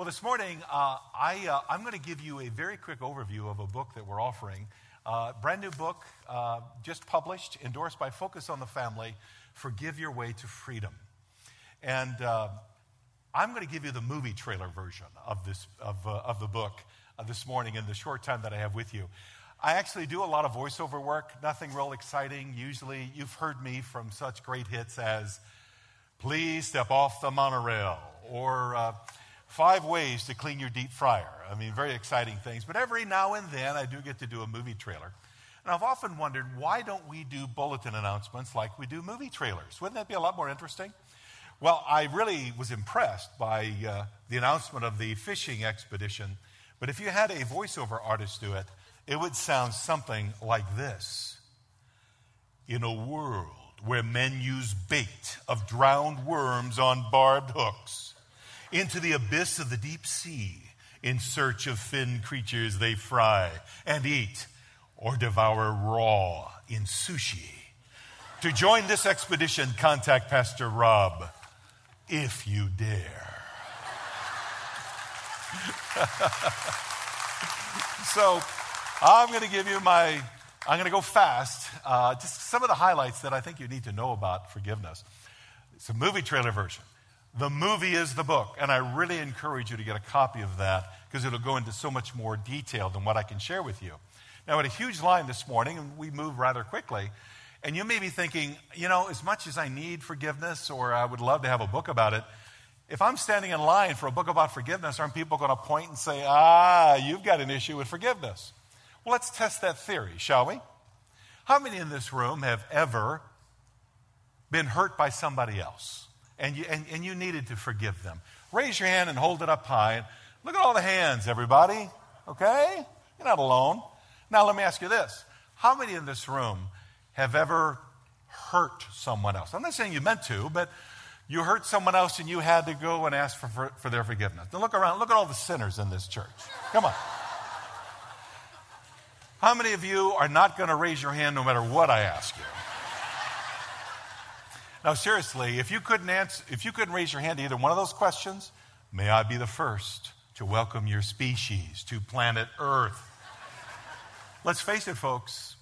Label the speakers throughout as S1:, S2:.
S1: Well, this morning, uh, I, uh, I'm going to give you a very quick overview of a book that we're offering. Uh, brand new book, uh, just published, endorsed by Focus on the Family Forgive Your Way to Freedom. And uh, I'm going to give you the movie trailer version of, this, of, uh, of the book this morning in the short time that I have with you. I actually do a lot of voiceover work, nothing real exciting. Usually, you've heard me from such great hits as Please Step Off the Monorail or five ways to clean your deep fryer. I mean, very exciting things. But every now and then, I do get to do a movie trailer. And I've often wondered why don't we do bulletin announcements like we do movie trailers? Wouldn't that be a lot more interesting? Well, I really was impressed by uh, the announcement of the fishing expedition. But if you had a voiceover artist do it, it would sound something like this In a world where men use bait of drowned worms on barbed hooks, into the abyss of the deep sea in search of fin creatures they fry and eat or devour raw in sushi. To join this expedition, contact Pastor Rob if you dare. so, I'm going to give you my, I'm going to go fast, uh, just some of the highlights that I think you need to know about forgiveness. It's a movie trailer version. The movie is the book, and I really encourage you to get a copy of that because it'll go into so much more detail than what I can share with you. Now, had a huge line this morning, and we moved rather quickly. And you may be thinking, you know, as much as I need forgiveness or I would love to have a book about it, if I'm standing in line for a book about forgiveness, aren't people going to point and say, ah, you've got an issue with forgiveness? Well, let's test that theory, shall we? How many in this room have ever been hurt by somebody else? And you, and, and you needed to forgive them. Raise your hand and hold it up high. Look at all the hands, everybody. Okay? You're not alone. Now, let me ask you this How many in this room have ever hurt someone else? I'm not saying you meant to, but you hurt someone else and you had to go and ask for, for, for their forgiveness. Now, look around. Look at all the sinners in this church. Come on. How many of you are not going to raise your hand no matter what I ask you? Now, seriously, if you couldn't answer, if you couldn't raise your hand to either one of those questions, may I be the first to welcome your species to planet Earth. Let's face it, folks,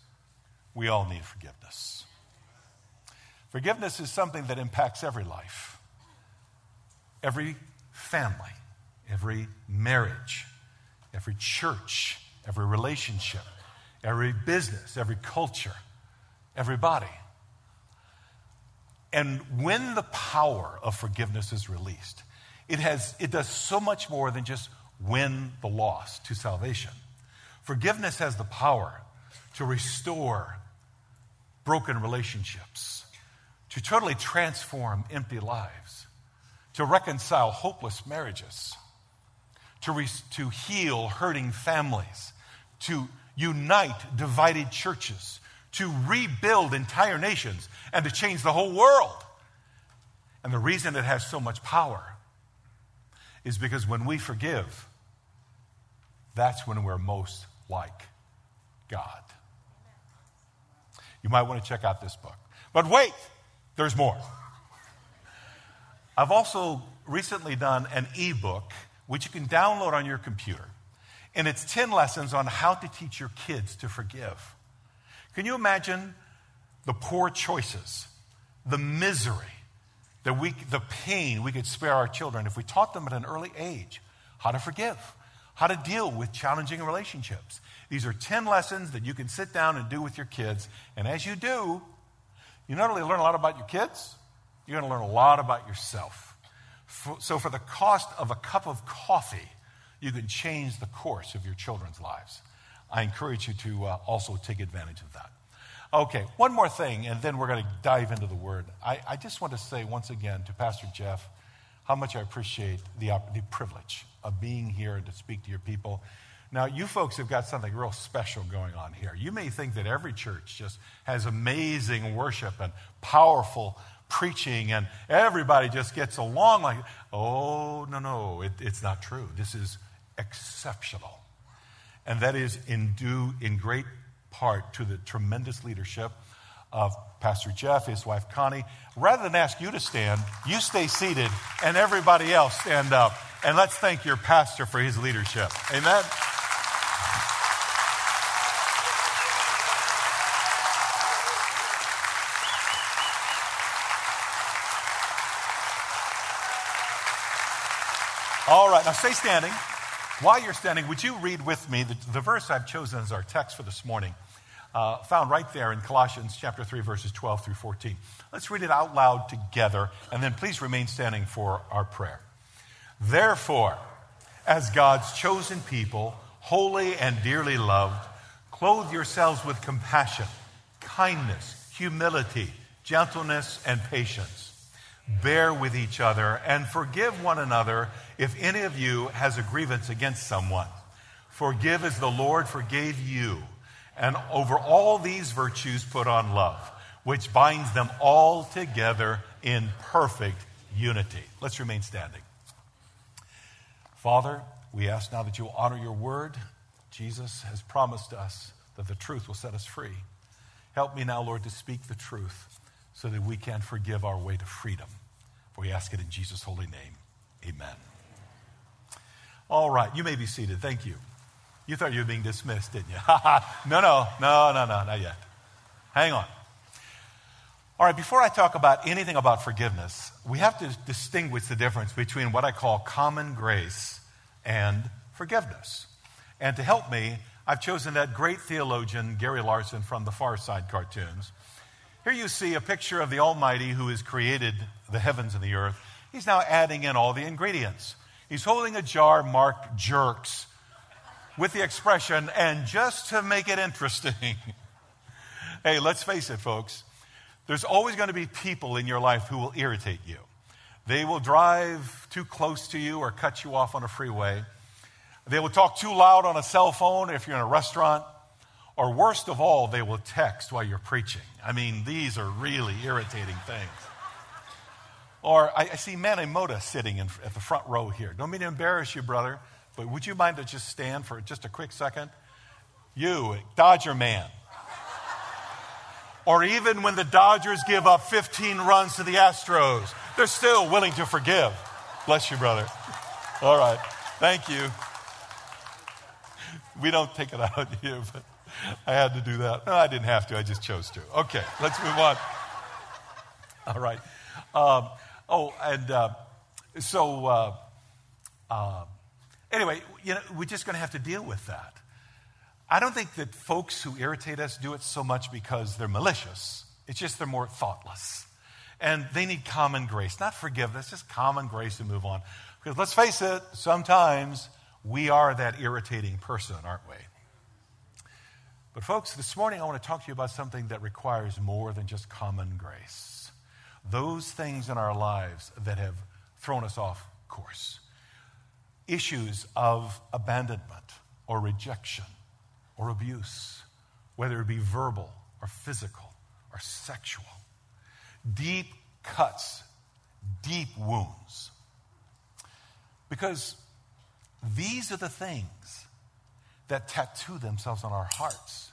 S1: we all need forgiveness. Forgiveness is something that impacts every life, every family, every marriage, every church, every relationship, every business, every culture, everybody. And when the power of forgiveness is released, it, has, it does so much more than just win the lost to salvation. Forgiveness has the power to restore broken relationships, to totally transform empty lives, to reconcile hopeless marriages, to, re- to heal hurting families, to unite divided churches, to rebuild entire nations and to change the whole world. And the reason it has so much power is because when we forgive, that's when we're most like God. You might want to check out this book. But wait, there's more. I've also recently done an ebook which you can download on your computer. And it's 10 lessons on how to teach your kids to forgive. Can you imagine the poor choices, the misery, the, the pain we could spare our children if we taught them at an early age how to forgive, how to deal with challenging relationships? These are 10 lessons that you can sit down and do with your kids. And as you do, you not only learn a lot about your kids, you're going to learn a lot about yourself. So, for the cost of a cup of coffee, you can change the course of your children's lives. I encourage you to uh, also take advantage of that. Okay, one more thing, and then we're going to dive into the word. I, I, just want to say once again to Pastor Jeff how much I appreciate the, the privilege of being here and to speak to your people. Now, you folks have got something real special going on here. You may think that every church just has amazing worship and powerful preaching, and everybody just gets along like, oh, no, no, it, it's not true. This is exceptional and that is in due in great part to the tremendous leadership of Pastor Jeff, his wife Connie. Rather than ask you to stand, you stay seated and everybody else stand up And let's thank your pastor for his leadership. Amen. All right, now stay standing. While you're standing, would you read with me the, the verse I've chosen as our text for this morning? Uh, found right there in Colossians chapter 3, verses 12 through 14. Let's read it out loud together, and then please remain standing for our prayer. Therefore, as God's chosen people, holy and dearly loved, clothe yourselves with compassion, kindness, humility, gentleness, and patience bear with each other, and forgive one another if any of you has a grievance against someone. Forgive as the Lord forgave you. And over all these virtues, put on love, which binds them all together in perfect unity. Let's remain standing. Father, we ask now that you will honor your word. Jesus has promised us that the truth will set us free. Help me now, Lord, to speak the truth so that we can forgive our way to freedom. For we ask it in Jesus' holy name. Amen. All right, you may be seated. Thank you. You thought you were being dismissed, didn't you? no, no, no, no, no, not yet. Hang on. All right, before I talk about anything about forgiveness, we have to distinguish the difference between what I call common grace and forgiveness. And to help me, I've chosen that great theologian, Gary Larson, from the Far Side cartoons. Here you see a picture of the Almighty who has created the heavens and the earth. He's now adding in all the ingredients. He's holding a jar marked jerks with the expression, and just to make it interesting. hey, let's face it, folks. There's always going to be people in your life who will irritate you. They will drive too close to you or cut you off on a freeway. They will talk too loud on a cell phone if you're in a restaurant. Or worst of all, they will text while you're preaching. I mean, these are really irritating things. Or I, I see Manny Mota sitting in, at the front row here. Don't mean to embarrass you, brother, but would you mind to just stand for just a quick second? You, Dodger man. or even when the Dodgers give up 15 runs to the Astros, they're still willing to forgive. Bless you, brother. All right. Thank you. We don't take it out here, but I had to do that. No, I didn't have to. I just chose to. Okay, let's move on. All right. Um, oh, and uh, so uh, uh, anyway, you know, we're just going to have to deal with that. I don't think that folks who irritate us do it so much because they're malicious. It's just they're more thoughtless. And they need common grace, not forgiveness, just common grace to move on. Because let's face it, sometimes we are that irritating person, aren't we? But, folks, this morning I want to talk to you about something that requires more than just common grace. Those things in our lives that have thrown us off course. Issues of abandonment or rejection or abuse, whether it be verbal or physical or sexual. Deep cuts, deep wounds. Because these are the things that tattoo themselves on our hearts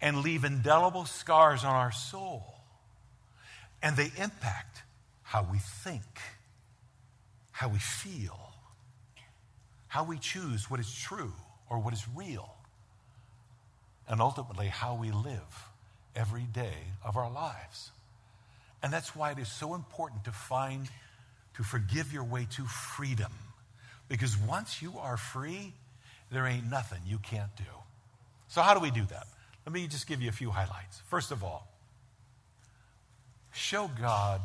S1: and leave indelible scars on our soul. And they impact how we think, how we feel, how we choose what is true or what is real, and ultimately how we live every day of our lives. And that's why it is so important to find, to forgive your way to freedom. Because once you are free, there ain't nothing you can't do. So, how do we do that? Let me just give you a few highlights. First of all, show God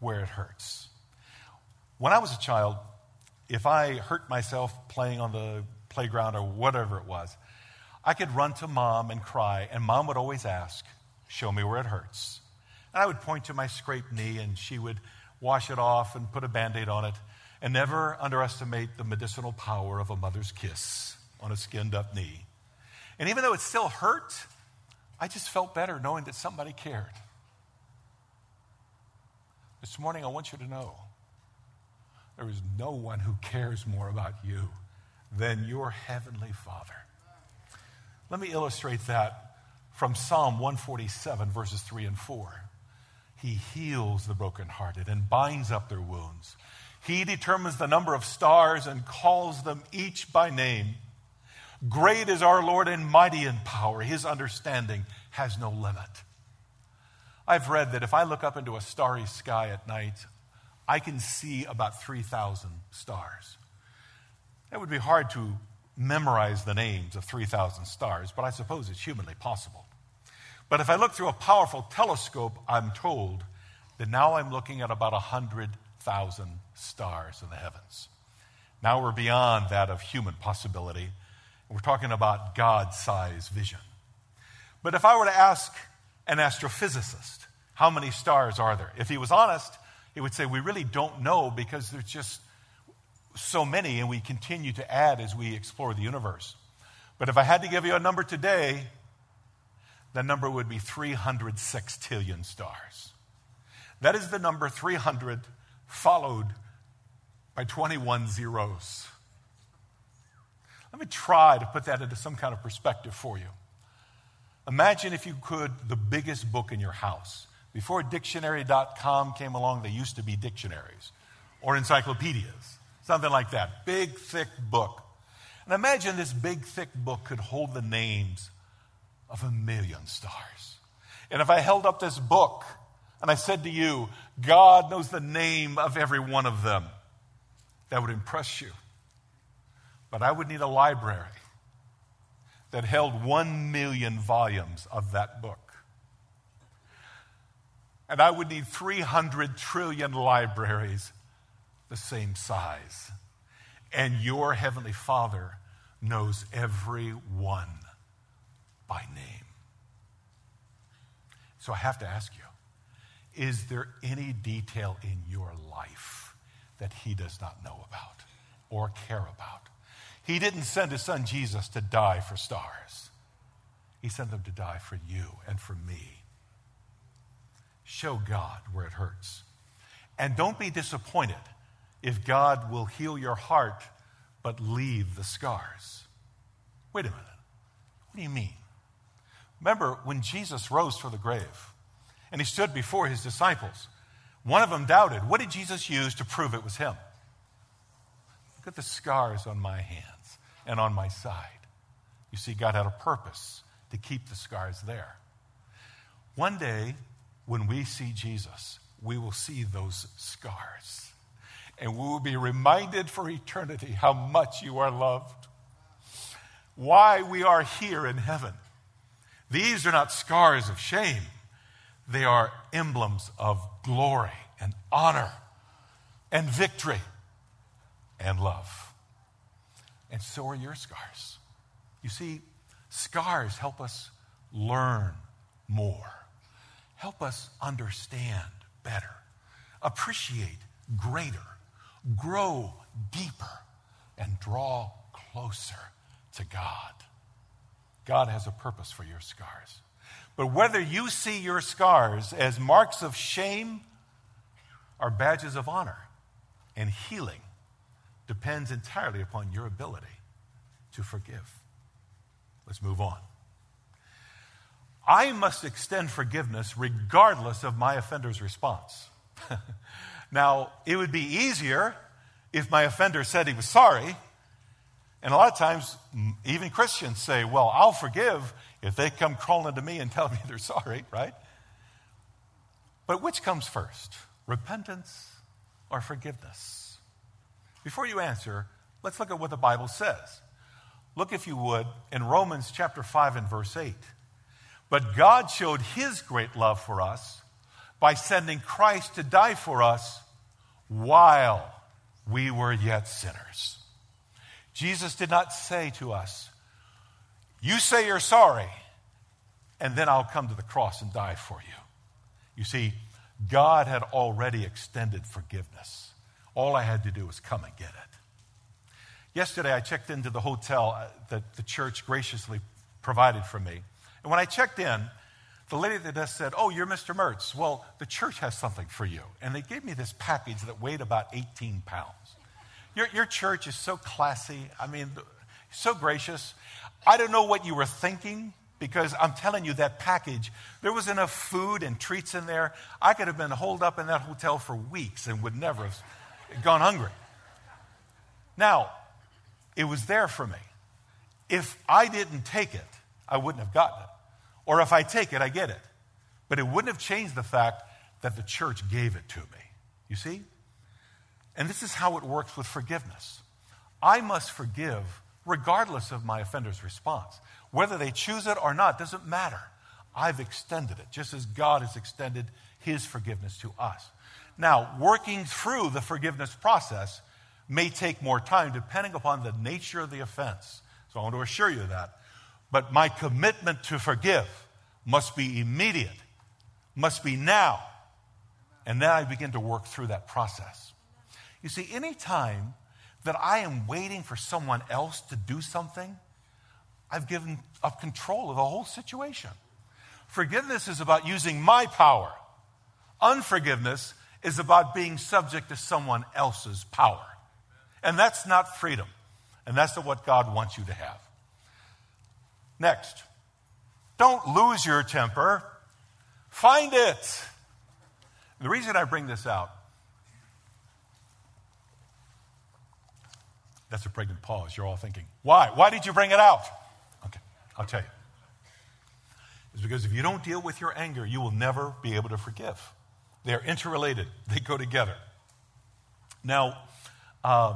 S1: where it hurts. When I was a child, if I hurt myself playing on the playground or whatever it was, I could run to mom and cry, and mom would always ask, Show me where it hurts. And I would point to my scraped knee, and she would wash it off and put a band aid on it. And never underestimate the medicinal power of a mother's kiss on a skinned up knee. And even though it still hurt, I just felt better knowing that somebody cared. This morning, I want you to know there is no one who cares more about you than your Heavenly Father. Let me illustrate that from Psalm 147, verses 3 and 4. He heals the brokenhearted and binds up their wounds. He determines the number of stars and calls them each by name. Great is our Lord and mighty in power. His understanding has no limit. I've read that if I look up into a starry sky at night, I can see about 3,000 stars. It would be hard to memorize the names of 3,000 stars, but I suppose it's humanly possible. But if I look through a powerful telescope, I'm told that now I'm looking at about 100,000 stars in the heavens. Now we're beyond that of human possibility. We're talking about God sized vision. But if I were to ask an astrophysicist, how many stars are there? If he was honest, he would say, We really don't know because there's just so many, and we continue to add as we explore the universe. But if I had to give you a number today, that number would be 300 sextillion stars. That is the number 300 followed by 21 zeros. Let me try to put that into some kind of perspective for you. Imagine, if you could, the biggest book in your house. Before dictionary.com came along, they used to be dictionaries or encyclopedias, something like that. Big, thick book. And imagine this big, thick book could hold the names of a million stars. And if I held up this book and I said to you, God knows the name of every one of them, that would impress you. But I would need a library that held one million volumes of that book. And I would need 300 trillion libraries the same size. And your Heavenly Father knows every one by name. So I have to ask you is there any detail in your life that He does not know about or care about? He didn't send his son Jesus to die for stars, he sent them to die for you and for me. Show God where it hurts. And don't be disappointed if God will heal your heart but leave the scars. Wait a minute. What do you mean? Remember when Jesus rose from the grave and he stood before his disciples, one of them doubted. What did Jesus use to prove it was him? Look at the scars on my hands and on my side. You see, God had a purpose to keep the scars there. One day, when we see Jesus, we will see those scars. And we will be reminded for eternity how much you are loved, why we are here in heaven. These are not scars of shame, they are emblems of glory and honor and victory and love. And so are your scars. You see, scars help us learn more, help us understand better, appreciate greater, grow deeper, and draw closer to God. God has a purpose for your scars. But whether you see your scars as marks of shame or badges of honor and healing depends entirely upon your ability to forgive. Let's move on. I must extend forgiveness regardless of my offender's response. now, it would be easier if my offender said he was sorry. And a lot of times, even Christians say, Well, I'll forgive if they come crawling to me and tell me they're sorry, right? But which comes first, repentance or forgiveness? Before you answer, let's look at what the Bible says. Look, if you would, in Romans chapter 5 and verse 8. But God showed his great love for us by sending Christ to die for us while we were yet sinners. Jesus did not say to us, You say you're sorry, and then I'll come to the cross and die for you. You see, God had already extended forgiveness. All I had to do was come and get it. Yesterday, I checked into the hotel uh, that the church graciously provided for me. And when I checked in, the lady at the desk said, Oh, you're Mr. Mertz. Well, the church has something for you. And they gave me this package that weighed about 18 pounds. Your, your church is so classy. I mean, so gracious. I don't know what you were thinking because I'm telling you, that package, there was enough food and treats in there. I could have been holed up in that hotel for weeks and would never have gone hungry. Now, it was there for me. If I didn't take it, I wouldn't have gotten it. Or if I take it, I get it. But it wouldn't have changed the fact that the church gave it to me. You see? And this is how it works with forgiveness. I must forgive regardless of my offender's response. Whether they choose it or not doesn't matter. I've extended it, just as God has extended his forgiveness to us. Now, working through the forgiveness process may take more time depending upon the nature of the offense. So I want to assure you that. But my commitment to forgive must be immediate, must be now. And then I begin to work through that process. You see, any time that I am waiting for someone else to do something, I've given up control of the whole situation. Forgiveness is about using my power. Unforgiveness is about being subject to someone else's power. And that's not freedom. And that's not what God wants you to have. Next, don't lose your temper, find it. The reason I bring this out, that's a pregnant pause. You're all thinking, why? Why did you bring it out? Okay, I'll tell you is because if you don't deal with your anger, you will never be able to forgive. They're interrelated, they go together. Now, uh,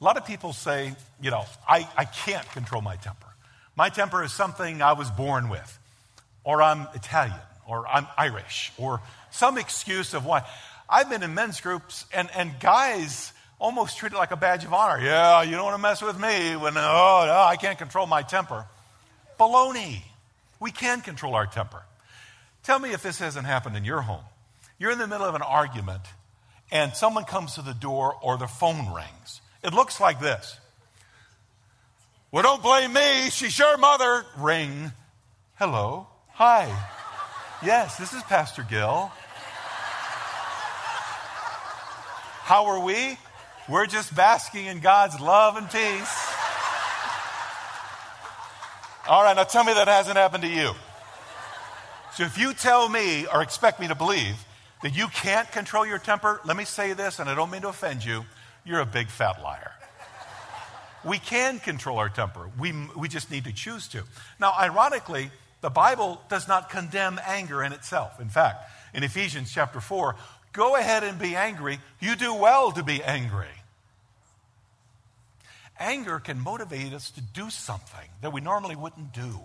S1: a lot of people say, you know, I, I can't control my temper. My temper is something I was born with, or I'm Italian, or I'm Irish, or some excuse of why. I've been in men's groups, and, and guys almost treat it like a badge of honor. Yeah, you don't want to mess with me when, oh, no, I can't control my temper. Baloney. We can control our temper. Tell me if this hasn't happened in your home. You're in the middle of an argument and someone comes to the door or the phone rings. It looks like this. Well, don't blame me. She's your mother. Ring. Hello. Hi. Yes, this is Pastor Gill. How are we? We're just basking in God's love and peace. All right, now tell me that hasn't happened to you. So if you tell me or expect me to believe that you can't control your temper, let me say this, and I don't mean to offend you, you're a big fat liar. We can control our temper, we, we just need to choose to. Now, ironically, the Bible does not condemn anger in itself. In fact, in Ephesians chapter 4, go ahead and be angry. You do well to be angry. Anger can motivate us to do something that we normally wouldn't do.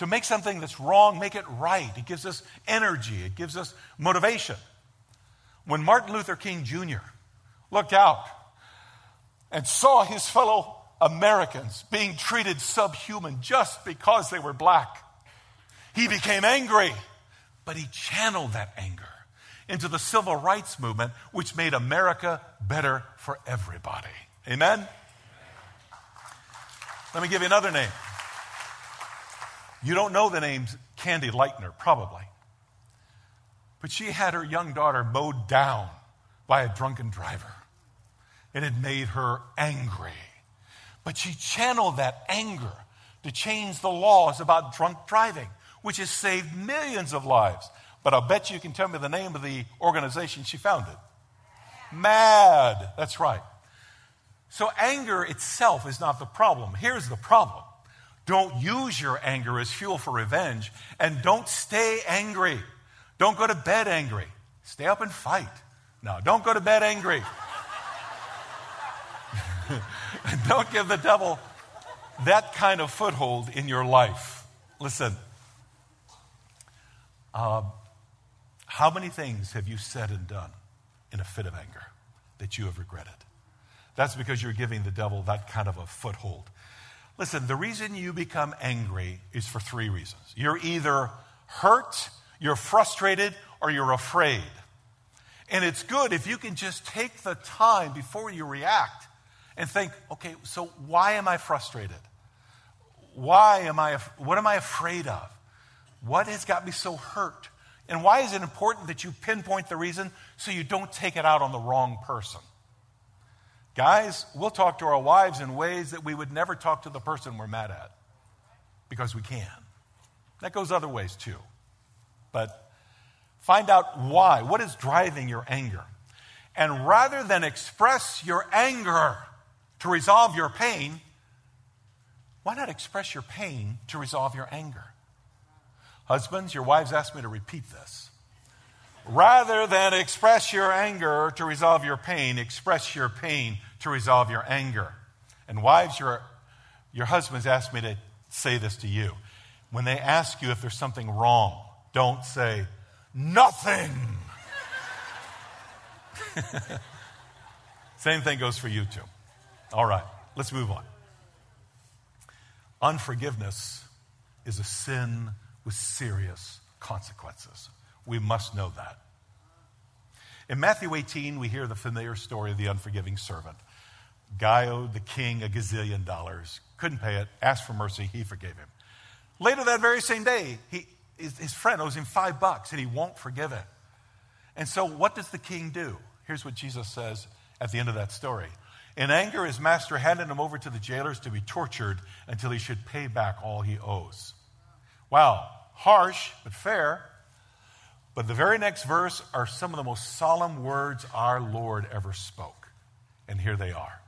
S1: To make something that's wrong, make it right. It gives us energy, it gives us motivation. When Martin Luther King Jr. looked out and saw his fellow Americans being treated subhuman just because they were black, he became angry, but he channeled that anger into the civil rights movement, which made America better for everybody. Amen? Let me give you another name. You don't know the name Candy Lightner, probably. But she had her young daughter mowed down by a drunken driver. It had made her angry. But she channeled that anger to change the laws about drunk driving, which has saved millions of lives. But I'll bet you can tell me the name of the organization she founded. MADD. That's right. So, anger itself is not the problem. Here's the problem don't use your anger as fuel for revenge, and don't stay angry. Don't go to bed angry. Stay up and fight. No, don't go to bed angry. don't give the devil that kind of foothold in your life. Listen, uh, how many things have you said and done in a fit of anger that you have regretted? That's because you're giving the devil that kind of a foothold. Listen, the reason you become angry is for three reasons. You're either hurt, you're frustrated, or you're afraid. And it's good if you can just take the time before you react and think, okay, so why am I frustrated? Why am I, what am I afraid of? What has got me so hurt? And why is it important that you pinpoint the reason so you don't take it out on the wrong person? Guys, we'll talk to our wives in ways that we would never talk to the person we're mad at because we can. That goes other ways too. But find out why. What is driving your anger? And rather than express your anger to resolve your pain, why not express your pain to resolve your anger? Husbands, your wives asked me to repeat this. Rather than express your anger to resolve your pain, express your pain to resolve your anger. And wives, your, your husbands asked me to say this to you. When they ask you if there's something wrong, don't say, nothing. Same thing goes for you too. All right, let's move on. Unforgiveness is a sin with serious consequences. We must know that. In Matthew 18, we hear the familiar story of the unforgiving servant. Guy owed the king a gazillion dollars, couldn't pay it, asked for mercy, he forgave him. Later that very same day, he, his, his friend owes him five bucks and he won't forgive it. And so, what does the king do? Here's what Jesus says at the end of that story. In anger, his master handed him over to the jailers to be tortured until he should pay back all he owes. Wow, harsh, but fair. But the very next verse are some of the most solemn words our Lord ever spoke. And here they are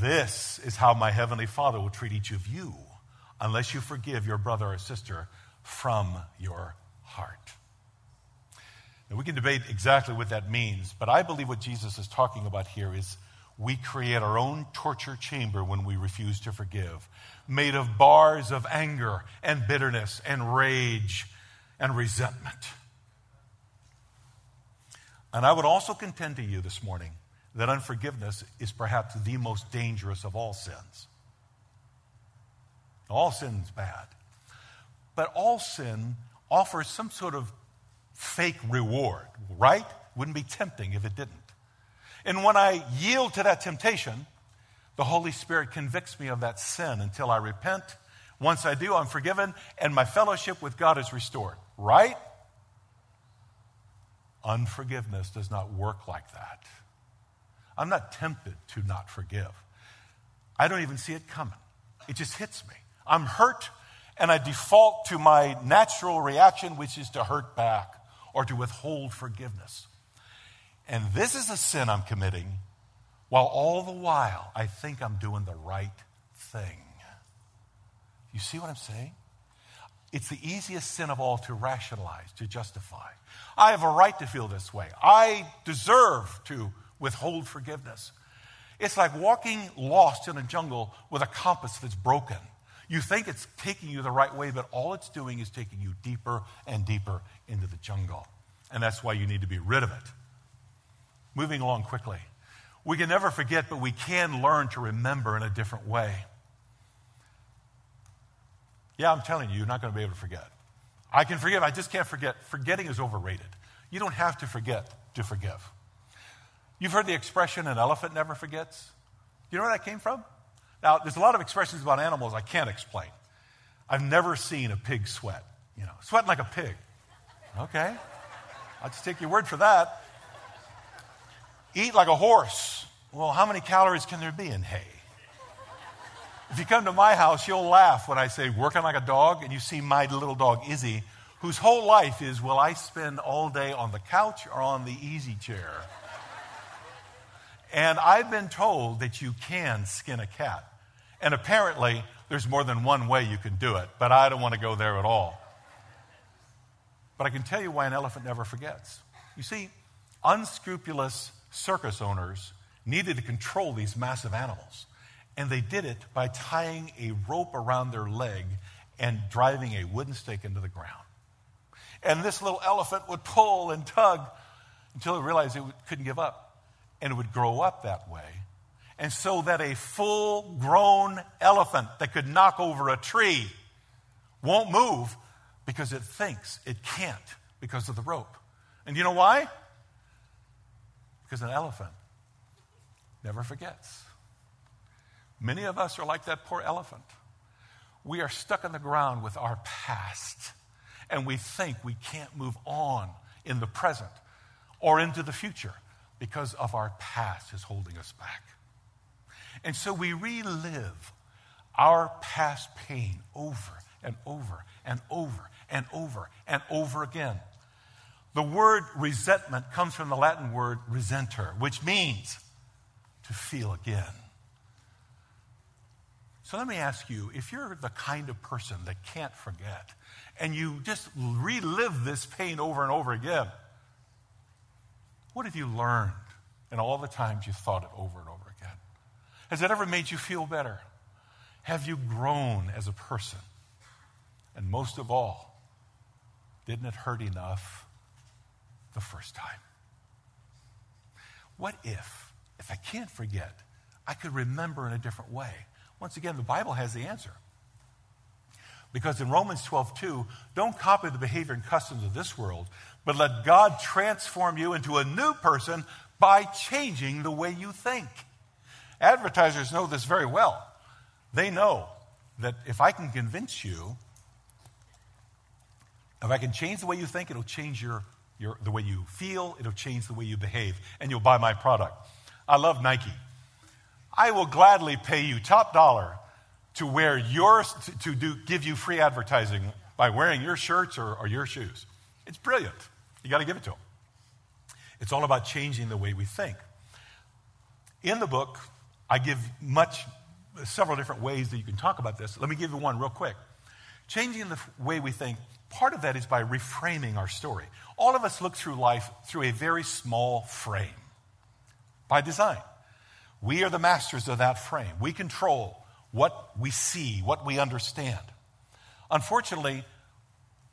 S1: This is how my heavenly Father will treat each of you unless you forgive your brother or sister from your heart. Now, we can debate exactly what that means, but I believe what Jesus is talking about here is we create our own torture chamber when we refuse to forgive, made of bars of anger and bitterness and rage and resentment. And I would also contend to you this morning that unforgiveness is perhaps the most dangerous of all sins. All sin's bad. But all sin offers some sort of fake reward, right? Wouldn't be tempting if it didn't. And when I yield to that temptation, the Holy Spirit convicts me of that sin until I repent. Once I do, I'm forgiven, and my fellowship with God is restored, right? Unforgiveness does not work like that. I'm not tempted to not forgive. I don't even see it coming. It just hits me. I'm hurt, and I default to my natural reaction, which is to hurt back or to withhold forgiveness. And this is a sin I'm committing, while all the while I think I'm doing the right thing. You see what I'm saying? It's the easiest sin of all to rationalize, to justify. I have a right to feel this way. I deserve to withhold forgiveness. It's like walking lost in a jungle with a compass that's broken. You think it's taking you the right way, but all it's doing is taking you deeper and deeper into the jungle. And that's why you need to be rid of it. Moving along quickly. We can never forget, but we can learn to remember in a different way. Yeah, I'm telling you, you're not going to be able to forget. I can forgive, I just can't forget. Forgetting is overrated. You don't have to forget to forgive. You've heard the expression, an elephant never forgets. You know where that came from? Now, there's a lot of expressions about animals I can't explain. I've never seen a pig sweat, you know, sweating like a pig. Okay, I'll just take your word for that. Eat like a horse. Well, how many calories can there be in hay? If you come to my house, you'll laugh when I say working like a dog, and you see my little dog, Izzy, whose whole life is will I spend all day on the couch or on the easy chair? And I've been told that you can skin a cat. And apparently, there's more than one way you can do it, but I don't want to go there at all. But I can tell you why an elephant never forgets. You see, unscrupulous circus owners needed to control these massive animals. And they did it by tying a rope around their leg and driving a wooden stake into the ground. And this little elephant would pull and tug until it realized it couldn't give up and it would grow up that way. And so that a full grown elephant that could knock over a tree won't move because it thinks it can't because of the rope. And you know why? Because an elephant never forgets. Many of us are like that poor elephant. We are stuck in the ground with our past, and we think we can't move on in the present or into the future because of our past is holding us back. And so we relive our past pain over and over and over and over and over again. The word resentment comes from the Latin word resenter, which means to feel again. So let me ask you if you're the kind of person that can't forget and you just relive this pain over and over again, what have you learned in all the times you thought it over and over again? Has it ever made you feel better? Have you grown as a person? And most of all, didn't it hurt enough the first time. What if, if I can't forget, I could remember in a different way? Once again, the Bible has the answer. Because in Romans 12, 2, don't copy the behavior and customs of this world, but let God transform you into a new person by changing the way you think. Advertisers know this very well. They know that if I can convince you, if I can change the way you think, it'll change your your, the way you feel, it'll change the way you behave, and you'll buy my product. I love Nike. I will gladly pay you top dollar to wear yours, to, to do, give you free advertising by wearing your shirts or, or your shoes. It's brilliant. You got to give it to them. It's all about changing the way we think. In the book, I give much, several different ways that you can talk about this. Let me give you one real quick. Changing the way we think Part of that is by reframing our story. All of us look through life through a very small frame by design. We are the masters of that frame. We control what we see, what we understand. Unfortunately,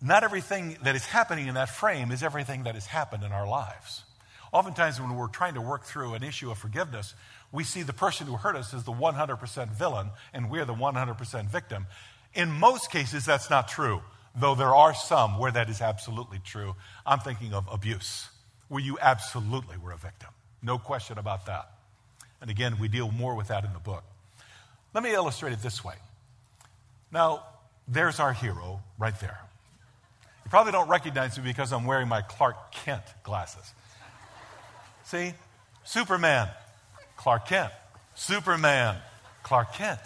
S1: not everything that is happening in that frame is everything that has happened in our lives. Oftentimes, when we're trying to work through an issue of forgiveness, we see the person who hurt us as the 100% villain and we're the 100% victim. In most cases, that's not true though there are some where that is absolutely true. I'm thinking of abuse, where you absolutely were a victim. No question about that. And again, we deal more with that in the book. Let me illustrate it this way. Now, there's our hero right there. You probably don't recognize me because I'm wearing my Clark Kent glasses. See? Superman, Clark Kent. Superman, Clark Kent.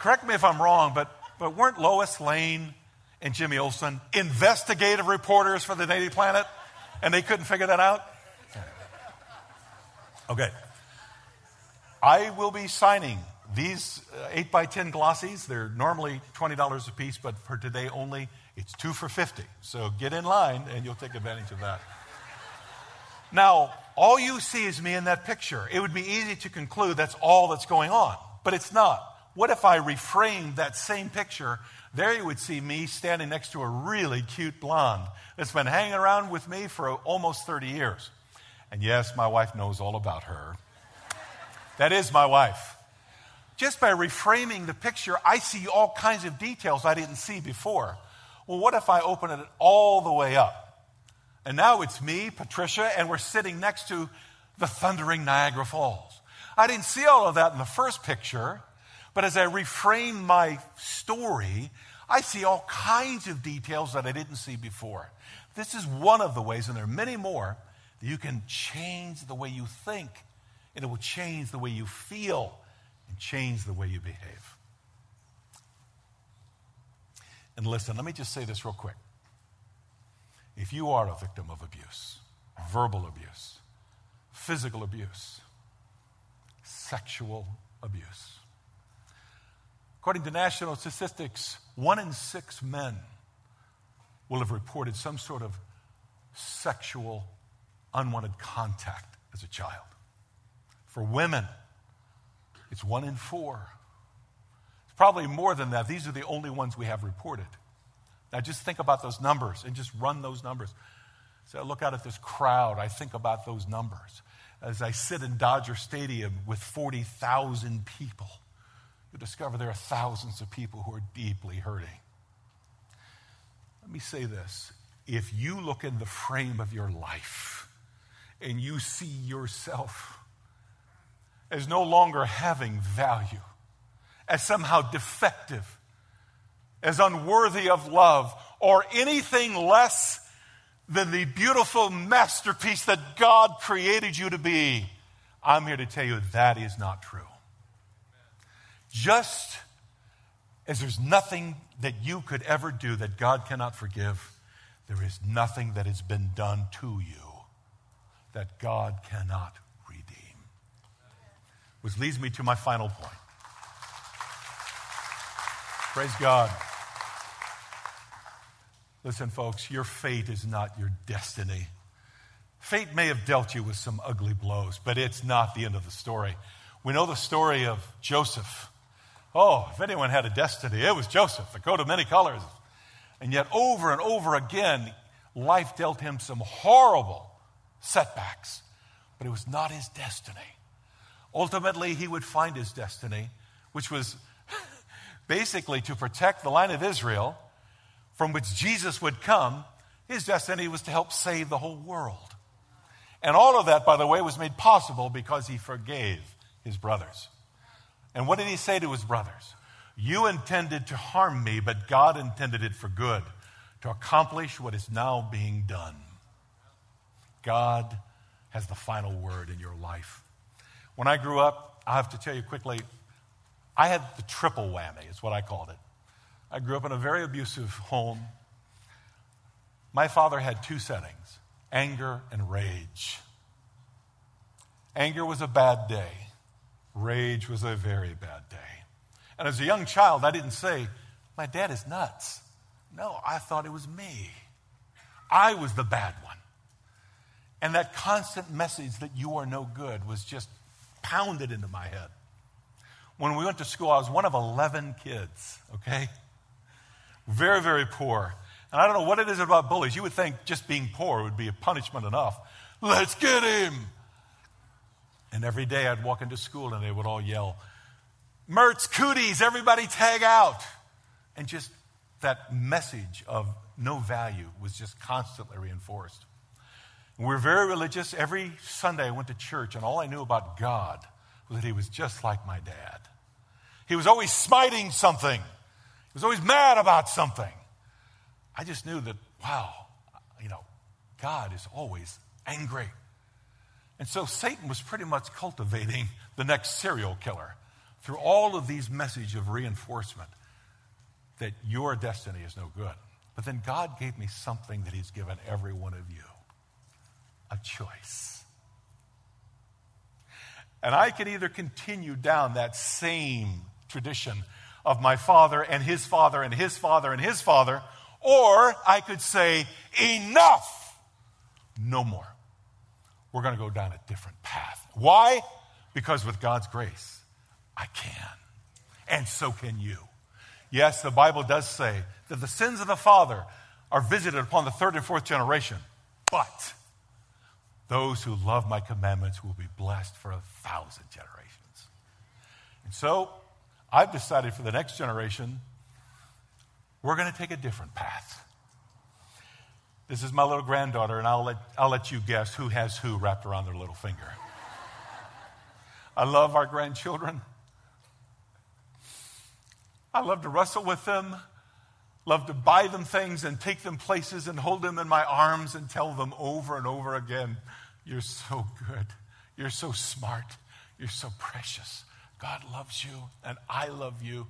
S1: Correct me if I'm wrong, but, but weren't Lois Lane and Jimmy Olsen, investigative reporters for the Daily Planet, and they couldn't figure that out? Okay. I will be signing these uh, 8 by 10 glossies. They're normally $20 a piece, but for today only, it's two for 50. So get in line and you'll take advantage of that. Now, all you see is me in that picture. It would be easy to conclude that's all that's going on, but it's not. What if I reframed that same picture there you would see me standing next to a really cute blonde that's been hanging around with me for almost 30 years. And yes, my wife knows all about her. That is my wife. Just by reframing the picture, I see all kinds of details I didn't see before. Well, what if I open it all the way up? And now it's me, Patricia, and we're sitting next to the thundering Niagara Falls. I didn't see all of that in the first picture. But as I reframe my story, I see all kinds of details that I didn't see before. This is one of the ways, and there are many more, that you can change the way you think, and it will change the way you feel, and change the way you behave. And listen, let me just say this real quick. If you are a victim of abuse, verbal abuse, physical abuse, sexual abuse, According to national statistics, one in six men will have reported some sort of sexual unwanted contact as a child. For women, it's one in four. It's probably more than that. These are the only ones we have reported. Now, just think about those numbers and just run those numbers. So I look out at this crowd, I think about those numbers. As I sit in Dodger Stadium with 40,000 people, you discover there are thousands of people who are deeply hurting. Let me say this if you look in the frame of your life and you see yourself as no longer having value, as somehow defective, as unworthy of love, or anything less than the beautiful masterpiece that God created you to be, I'm here to tell you that is not true. Just as there's nothing that you could ever do that God cannot forgive, there is nothing that has been done to you that God cannot. Which leads me to my final point. Praise God. Listen, folks, your fate is not your destiny. Fate may have dealt you with some ugly blows, but it's not the end of the story. We know the story of Joseph. Oh, if anyone had a destiny, it was Joseph, the coat of many colors. And yet, over and over again, life dealt him some horrible setbacks, but it was not his destiny. Ultimately, he would find his destiny, which was basically to protect the line of Israel from which Jesus would come. His destiny was to help save the whole world. And all of that, by the way, was made possible because he forgave his brothers. And what did he say to his brothers? You intended to harm me, but God intended it for good, to accomplish what is now being done. God has the final word in your life. When I grew up, I have to tell you quickly, I had the triple whammy, is what I called it. I grew up in a very abusive home. My father had two settings anger and rage. Anger was a bad day, rage was a very bad day. And as a young child, I didn't say, My dad is nuts. No, I thought it was me. I was the bad one. And that constant message that you are no good was just pounded into my head. When we went to school, I was one of 11 kids, okay? Very, very poor. And I don't know what it is about bullies. You would think just being poor would be a punishment enough. Let's get him. And every day I'd walk into school and they would all yell, Mertz, cooties, everybody tag out. And just that message of no value was just constantly reinforced. We were very religious. Every Sunday I went to church, and all I knew about God was that He was just like my dad. He was always smiting something, He was always mad about something. I just knew that, wow, you know, God is always angry. And so Satan was pretty much cultivating the next serial killer through all of these messages of reinforcement that your destiny is no good. But then God gave me something that He's given every one of you a choice. And I can either continue down that same tradition of my father and his father and his father and his father, or I could say, enough, no more. We're going to go down a different path. Why? Because with God's grace, I can. And so can you. Yes, the Bible does say that the sins of the father are visited upon the third and fourth generation, but those who love my commandments will be blessed for a thousand generations. And so I've decided for the next generation, we're going to take a different path. This is my little granddaughter, and I'll let, I'll let you guess who has who wrapped around their little finger. I love our grandchildren. I love to wrestle with them, love to buy them things and take them places and hold them in my arms and tell them over and over again, You're so good. You're so smart. You're so precious. God loves you, and I love you.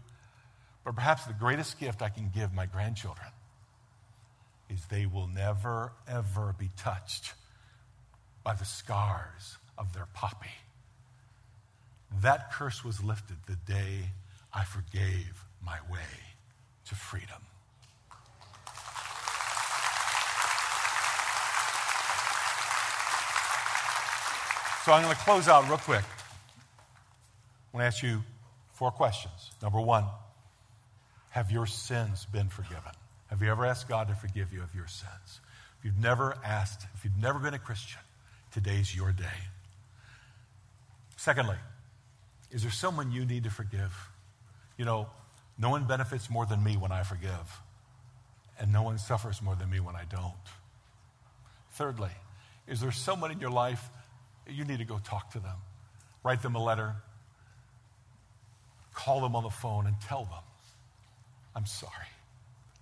S1: But perhaps the greatest gift I can give my grandchildren is they will never, ever be touched by the scars of their poppy. That curse was lifted the day I forgave my way to freedom. So I'm going to close out real quick. I want to ask you four questions. Number one, have your sins been forgiven? Have you ever asked God to forgive you of your sins? If you've never asked, if you've never been a Christian, today's your day. Secondly, is there someone you need to forgive? You know, no one benefits more than me when I forgive, and no one suffers more than me when I don't. Thirdly, is there someone in your life you need to go talk to them? Write them a letter, call them on the phone, and tell them, I'm sorry,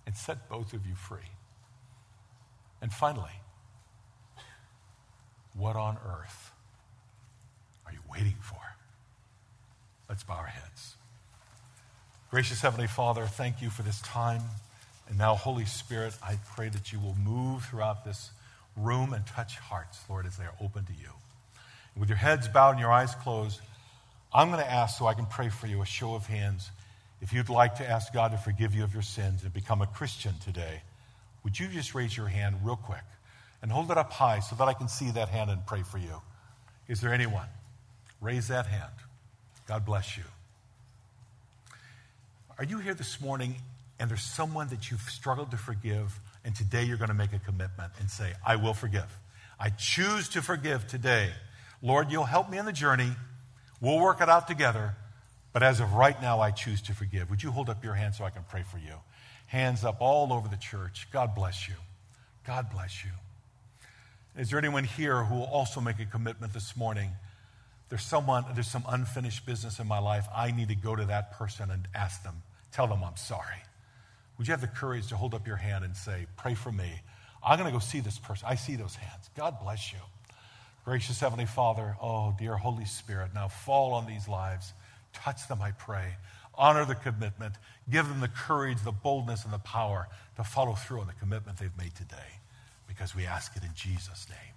S1: and set both of you free. And finally, what on earth are you waiting for? Let's bow our heads. Gracious Heavenly Father, thank you for this time. And now, Holy Spirit, I pray that you will move throughout this room and touch hearts, Lord, as they are open to you. With your heads bowed and your eyes closed, I'm going to ask so I can pray for you a show of hands. If you'd like to ask God to forgive you of your sins and become a Christian today, would you just raise your hand real quick and hold it up high so that I can see that hand and pray for you? Is there anyone? Raise that hand. God bless you. Are you here this morning and there's someone that you've struggled to forgive, and today you're going to make a commitment and say, I will forgive. I choose to forgive today. Lord, you'll help me in the journey. We'll work it out together. But as of right now, I choose to forgive. Would you hold up your hand so I can pray for you? Hands up all over the church. God bless you. God bless you. Is there anyone here who will also make a commitment this morning? There's someone, there's some unfinished business in my life. I need to go to that person and ask them, tell them I'm sorry. Would you have the courage to hold up your hand and say, Pray for me? I'm going to go see this person. I see those hands. God bless you. Gracious Heavenly Father, oh, dear Holy Spirit, now fall on these lives. Touch them, I pray. Honor the commitment. Give them the courage, the boldness, and the power to follow through on the commitment they've made today because we ask it in Jesus' name.